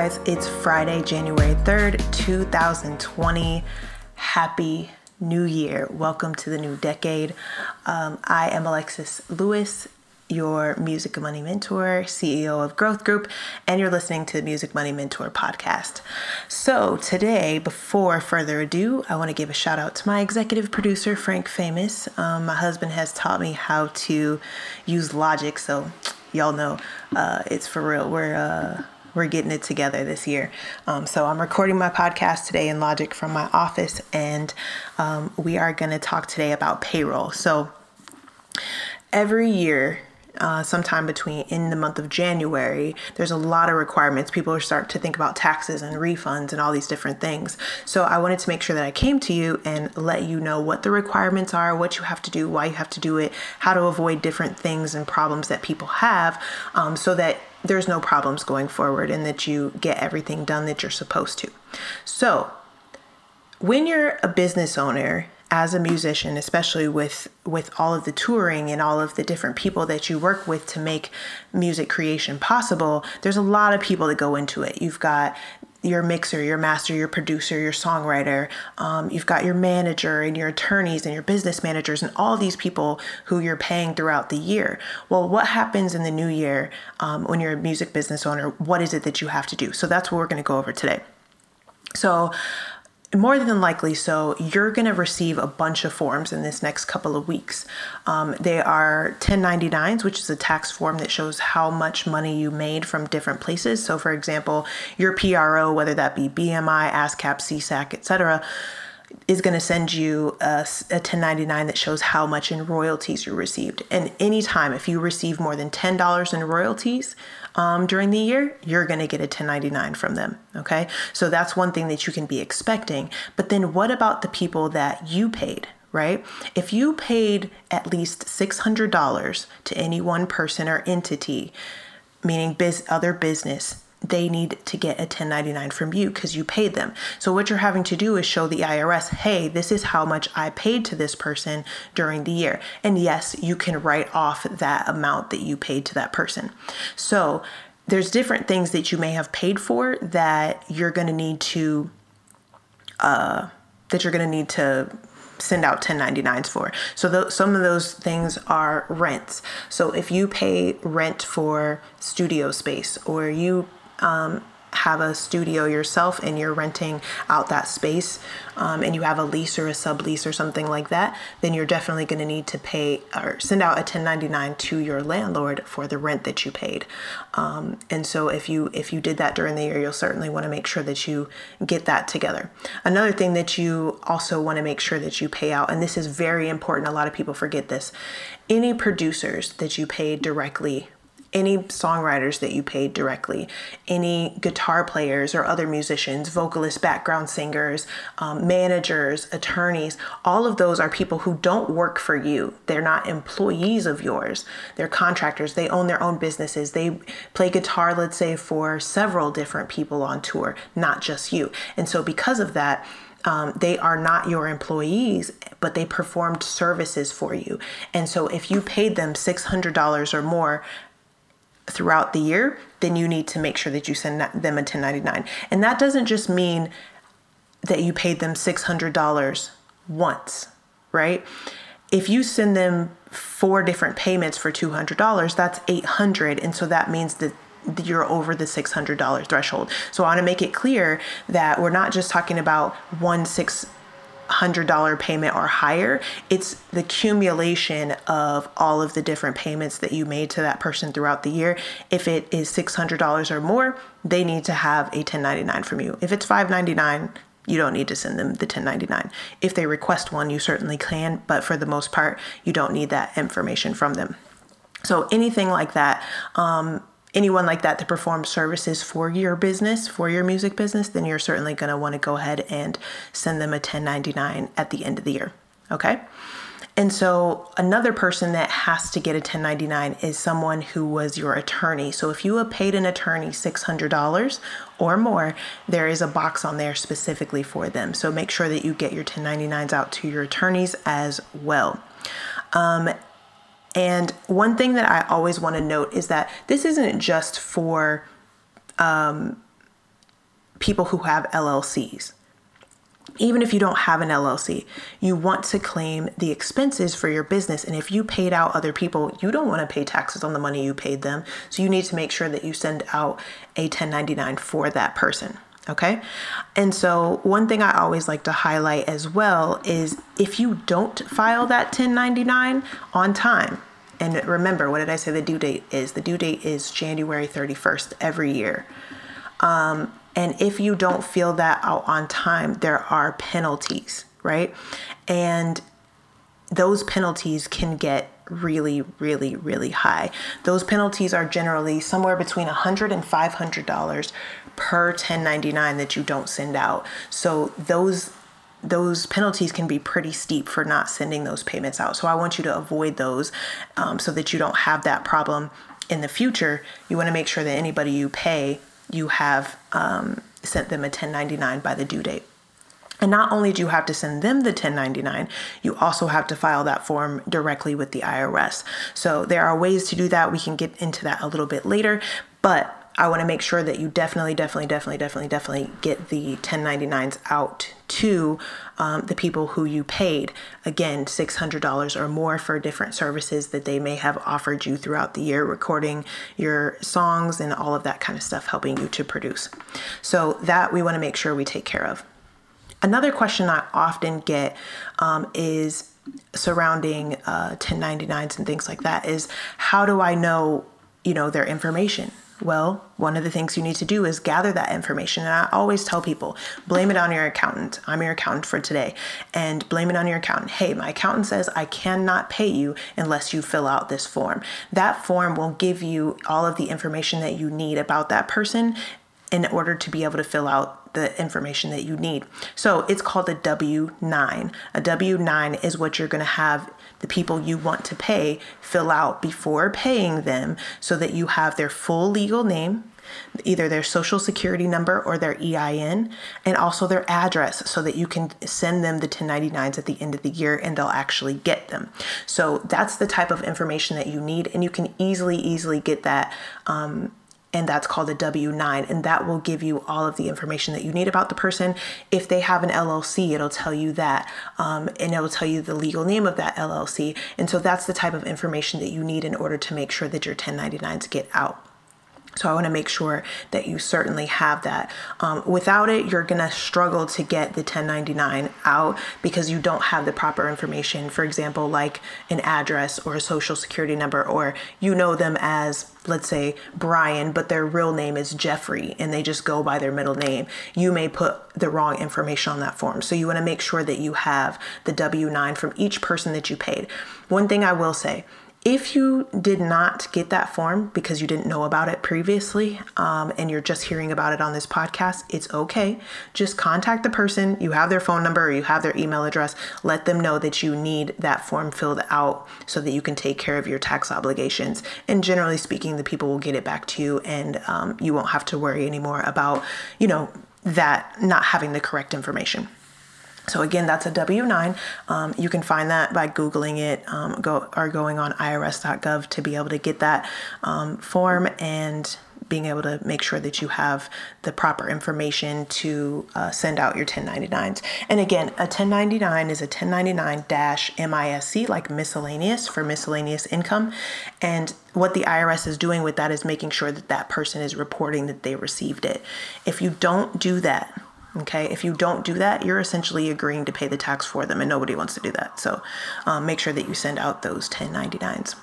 guys, it's Friday, January 3rd, 2020. Happy New Year. Welcome to the new decade. Um, I am Alexis Lewis, your Music Money Mentor, CEO of Growth Group, and you're listening to the Music Money Mentor podcast. So, today, before further ado, I want to give a shout out to my executive producer, Frank Famous. Um, my husband has taught me how to use Logic, so y'all know uh, it's for real. We're uh, we're getting it together this year. Um, so I'm recording my podcast today in Logic from my office, and um, we are going to talk today about payroll. So every year, uh, sometime between in the month of January, there's a lot of requirements. People start to think about taxes and refunds and all these different things. So I wanted to make sure that I came to you and let you know what the requirements are, what you have to do, why you have to do it, how to avoid different things and problems that people have, um, so that there's no problems going forward and that you get everything done that you're supposed to. So, when you're a business owner as a musician, especially with with all of the touring and all of the different people that you work with to make music creation possible, there's a lot of people that go into it. You've got your mixer, your master, your producer, your songwriter. Um, you've got your manager and your attorneys and your business managers and all these people who you're paying throughout the year. Well, what happens in the new year um, when you're a music business owner? What is it that you have to do? So that's what we're going to go over today. So, more than likely so you're going to receive a bunch of forms in this next couple of weeks. Um, they are 1099s which is a tax form that shows how much money you made from different places. So for example your pro whether that be bmi ascap SESAC etc is going to send you a, a 1099 that shows how much in royalties you received. And anytime, if you receive more than $10 in royalties um, during the year, you're going to get a 1099 from them. Okay. So that's one thing that you can be expecting. But then what about the people that you paid? Right? If you paid at least $600 to any one person or entity, meaning biz- other business, they need to get a 1099 from you because you paid them. So, what you're having to do is show the IRS, hey, this is how much I paid to this person during the year. And yes, you can write off that amount that you paid to that person. So, there's different things that you may have paid for that you're going to need to, uh, that you're going to need to send out 1099s for. So th- some of those things are rents. So if you pay rent for studio space or you um, have a studio yourself and you're renting out that space um, and you have a lease or a sublease or something like that, then you're definitely going to need to pay or send out a 1099 to your landlord for the rent that you paid. Um, and so if you if you did that during the year, you'll certainly want to make sure that you get that together. Another thing that you also want to make sure that you pay out, and this is very important. A lot of people forget this. Any producers that you pay directly any songwriters that you paid directly, any guitar players or other musicians, vocalists, background singers, um, managers, attorneys, all of those are people who don't work for you. They're not employees of yours. They're contractors. They own their own businesses. They play guitar, let's say, for several different people on tour, not just you. And so, because of that, um, they are not your employees, but they performed services for you. And so, if you paid them $600 or more throughout the year, then you need to make sure that you send them a 1099. And that doesn't just mean that you paid them $600 once, right? If you send them four different payments for $200, that's 800 and so that means that you're over the $600 threshold. So I want to make it clear that we're not just talking about one six $100 payment or higher, it's the accumulation of all of the different payments that you made to that person throughout the year. If it is $600 or more, they need to have a 1099 from you. If it's 599, you don't need to send them the 1099. If they request one, you certainly can, but for the most part, you don't need that information from them. So anything like that, um, anyone like that to perform services for your business, for your music business, then you're certainly going to want to go ahead and send them a 1099 at the end of the year. Okay? And so, another person that has to get a 1099 is someone who was your attorney. So, if you have paid an attorney $600 or more, there is a box on there specifically for them. So, make sure that you get your 1099s out to your attorneys as well. Um, and one thing that I always want to note is that this isn't just for um, people who have LLCs. Even if you don't have an LLC, you want to claim the expenses for your business. And if you paid out other people, you don't want to pay taxes on the money you paid them. So you need to make sure that you send out a 1099 for that person. Okay. And so, one thing I always like to highlight as well is if you don't file that 1099 on time, and remember, what did I say the due date is? The due date is January 31st every year. Um, and if you don't fill that out on time, there are penalties, right? And those penalties can get really, really, really high. Those penalties are generally somewhere between $100 and $500 per 1099 that you don't send out. So those those penalties can be pretty steep for not sending those payments out. So I want you to avoid those um, so that you don't have that problem in the future. You want to make sure that anybody you pay, you have um, sent them a 1099 by the due date. And not only do you have to send them the 1099, you also have to file that form directly with the IRS. So there are ways to do that. We can get into that a little bit later, but I want to make sure that you definitely, definitely, definitely, definitely, definitely get the 1099s out to um, the people who you paid. Again, $600 or more for different services that they may have offered you throughout the year, recording your songs and all of that kind of stuff, helping you to produce. So, that we want to make sure we take care of. Another question I often get um, is surrounding uh, 1099s and things like that is how do I know, you know, their information? Well, one of the things you need to do is gather that information. And I always tell people blame it on your accountant. I'm your accountant for today. And blame it on your accountant. Hey, my accountant says I cannot pay you unless you fill out this form. That form will give you all of the information that you need about that person in order to be able to fill out the information that you need. So it's called a W 9. A W 9 is what you're going to have the people you want to pay fill out before paying them so that you have their full legal name, either their social security number or their EIN, and also their address so that you can send them the 1099s at the end of the year and they'll actually get them. So that's the type of information that you need, and you can easily, easily get that um, and that's called a W 9. And that will give you all of the information that you need about the person. If they have an LLC, it'll tell you that, um, and it'll tell you the legal name of that LLC. And so that's the type of information that you need in order to make sure that your 1099s get out. So I want to make sure that you certainly have that. Um, without it, you're going to struggle to get the 1099 out because you don't have the proper information. For example, like an address or a social security number, or you know them as, let's say, Brian, but their real name is Jeffrey and they just go by their middle name. You may put the wrong information on that form. So you want to make sure that you have the W 9 from each person that you paid. One thing I will say, if you did not get that form because you didn't know about it previously um, and you're just hearing about it on this podcast, it's okay. Just contact the person. You have their phone number or you have their email address. Let them know that you need that form filled out so that you can take care of your tax obligations. And generally speaking, the people will get it back to you and um, you won't have to worry anymore about, you know, that not having the correct information. So again, that's a W-9. Um, you can find that by Googling it um, go, or going on irs.gov to be able to get that um, form and being able to make sure that you have the proper information to uh, send out your 1099s. And again, a 1099 is a 1099 MISC, like miscellaneous for miscellaneous income. And what the IRS is doing with that is making sure that that person is reporting that they received it. If you don't do that, Okay, if you don't do that, you're essentially agreeing to pay the tax for them, and nobody wants to do that. So um, make sure that you send out those 1099s.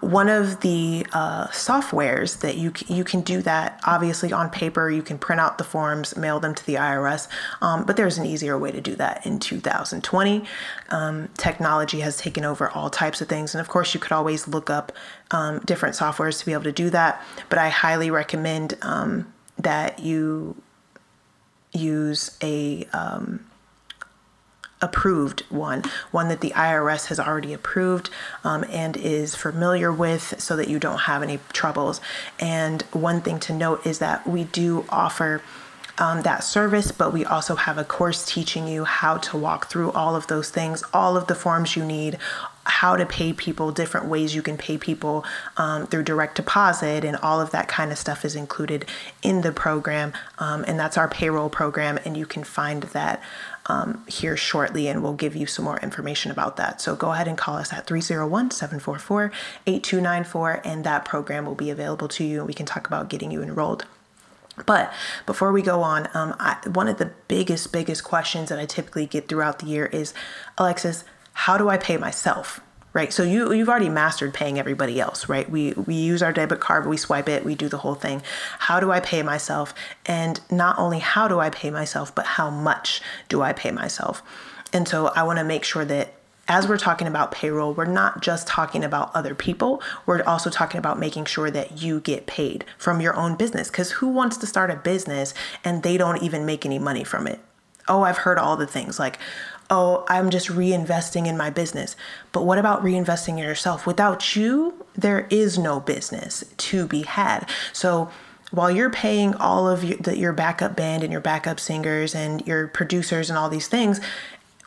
One of the uh, softwares that you you can do that obviously on paper. You can print out the forms, mail them to the IRS, um, but there's an easier way to do that in 2020. Um, technology has taken over all types of things, and of course, you could always look up um, different softwares to be able to do that. But I highly recommend um, that you use a um, approved one, one that the IRS has already approved um, and is familiar with so that you don't have any troubles. And one thing to note is that we do offer um, that service, but we also have a course teaching you how to walk through all of those things, all of the forms you need, how to pay people, different ways you can pay people um, through direct deposit, and all of that kind of stuff is included in the program. Um, and that's our payroll program, and you can find that um, here shortly, and we'll give you some more information about that. So go ahead and call us at 301 744 8294, and that program will be available to you, and we can talk about getting you enrolled. But before we go on, um, I, one of the biggest, biggest questions that I typically get throughout the year is Alexis, how do I pay myself? Right. So you you've already mastered paying everybody else, right? We we use our debit card, we swipe it, we do the whole thing. How do I pay myself? And not only how do I pay myself, but how much do I pay myself? And so I want to make sure that as we're talking about payroll, we're not just talking about other people. We're also talking about making sure that you get paid from your own business. Because who wants to start a business and they don't even make any money from it? Oh, I've heard all the things like, oh, I'm just reinvesting in my business. But what about reinvesting in yourself? Without you, there is no business to be had. So while you're paying all of your, the, your backup band and your backup singers and your producers and all these things,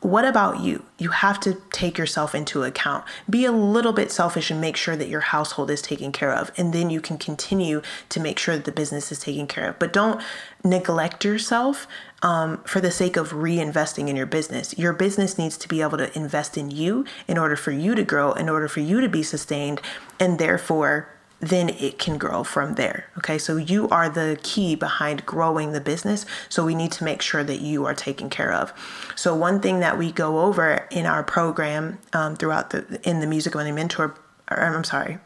what about you? You have to take yourself into account. Be a little bit selfish and make sure that your household is taken care of. And then you can continue to make sure that the business is taken care of. But don't neglect yourself um, for the sake of reinvesting in your business. Your business needs to be able to invest in you in order for you to grow, in order for you to be sustained, and therefore then it can grow from there. Okay, so you are the key behind growing the business. So we need to make sure that you are taken care of. So one thing that we go over in our program um, throughout the in the Music Money Mentor, or, I'm sorry,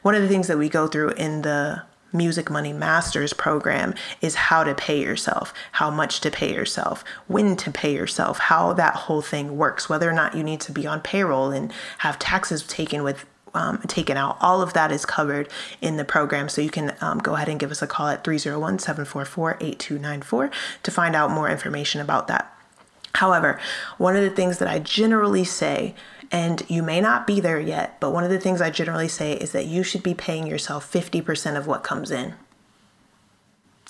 one of the things that we go through in the Music Money Masters program is how to pay yourself, how much to pay yourself, when to pay yourself, how that whole thing works, whether or not you need to be on payroll and have taxes taken with um, taken out. All of that is covered in the program. So you can um, go ahead and give us a call at 301 744 8294 to find out more information about that. However, one of the things that I generally say, and you may not be there yet, but one of the things I generally say is that you should be paying yourself 50% of what comes in.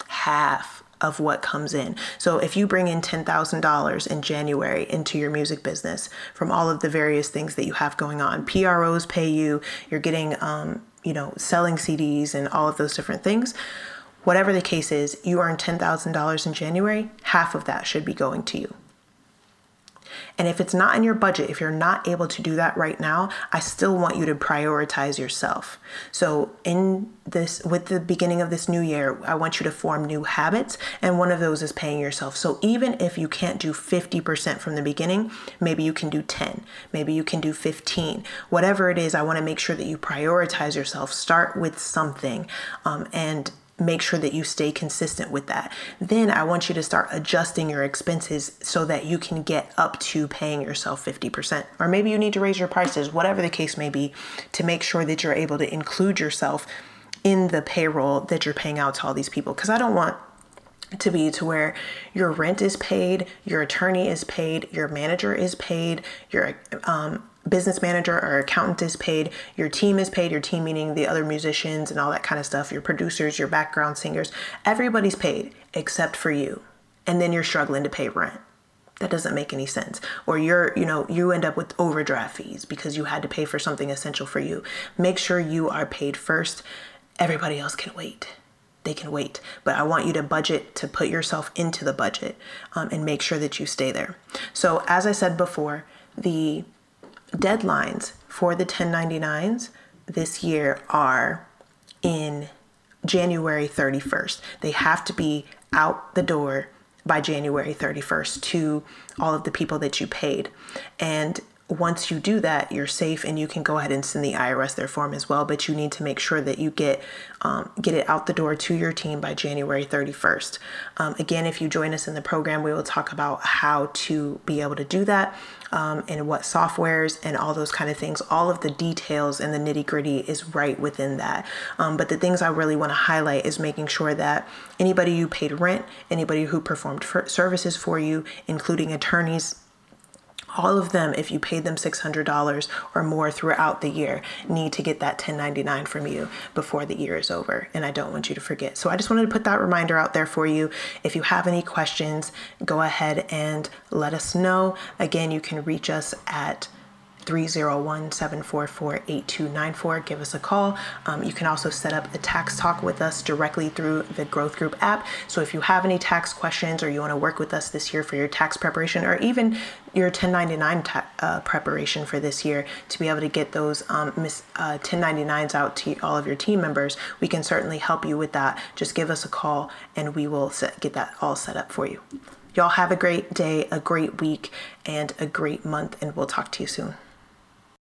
Half of what comes in. So if you bring in $10,000 in January into your music business from all of the various things that you have going on, PROs pay you, you're getting, um, you know, selling CDs and all of those different things. Whatever the case is, you earn $10,000 in January, half of that should be going to you. And if it's not in your budget, if you're not able to do that right now, I still want you to prioritize yourself. So, in this, with the beginning of this new year, I want you to form new habits, and one of those is paying yourself. So, even if you can't do 50% from the beginning, maybe you can do 10, maybe you can do 15, whatever it is, I want to make sure that you prioritize yourself. Start with something um, and make sure that you stay consistent with that. Then I want you to start adjusting your expenses so that you can get up to paying yourself 50%. Or maybe you need to raise your prices, whatever the case may be, to make sure that you're able to include yourself in the payroll that you're paying out to all these people. Because I don't want to be to where your rent is paid, your attorney is paid, your manager is paid, your um, business manager or accountant is paid, your team is paid, your team meaning the other musicians and all that kind of stuff, your producers, your background singers, everybody's paid except for you. And then you're struggling to pay rent. That doesn't make any sense. Or you're, you know, you end up with overdraft fees because you had to pay for something essential for you. Make sure you are paid first. Everybody else can wait they can wait. But I want you to budget to put yourself into the budget um, and make sure that you stay there. So, as I said before, the deadlines for the 1099s this year are in January 31st. They have to be out the door by January 31st to all of the people that you paid. And once you do that, you're safe and you can go ahead and send the IRS their form as well. But you need to make sure that you get um, get it out the door to your team by January 31st. Um, again, if you join us in the program, we will talk about how to be able to do that um, and what softwares and all those kind of things. All of the details and the nitty gritty is right within that. Um, but the things I really want to highlight is making sure that anybody you paid rent, anybody who performed services for you, including attorneys all of them, if you paid them $600 or more throughout the year, need to get that 1099 from you before the year is over. And I don't want you to forget. So I just wanted to put that reminder out there for you. If you have any questions, go ahead and let us know. Again, you can reach us at 301 744 8294. Give us a call. Um, you can also set up a tax talk with us directly through the Growth Group app. So if you have any tax questions or you want to work with us this year for your tax preparation or even your 1099 ta- uh, preparation for this year to be able to get those um, mis- uh, 1099s out to all of your team members, we can certainly help you with that. Just give us a call and we will set, get that all set up for you. Y'all have a great day, a great week, and a great month, and we'll talk to you soon.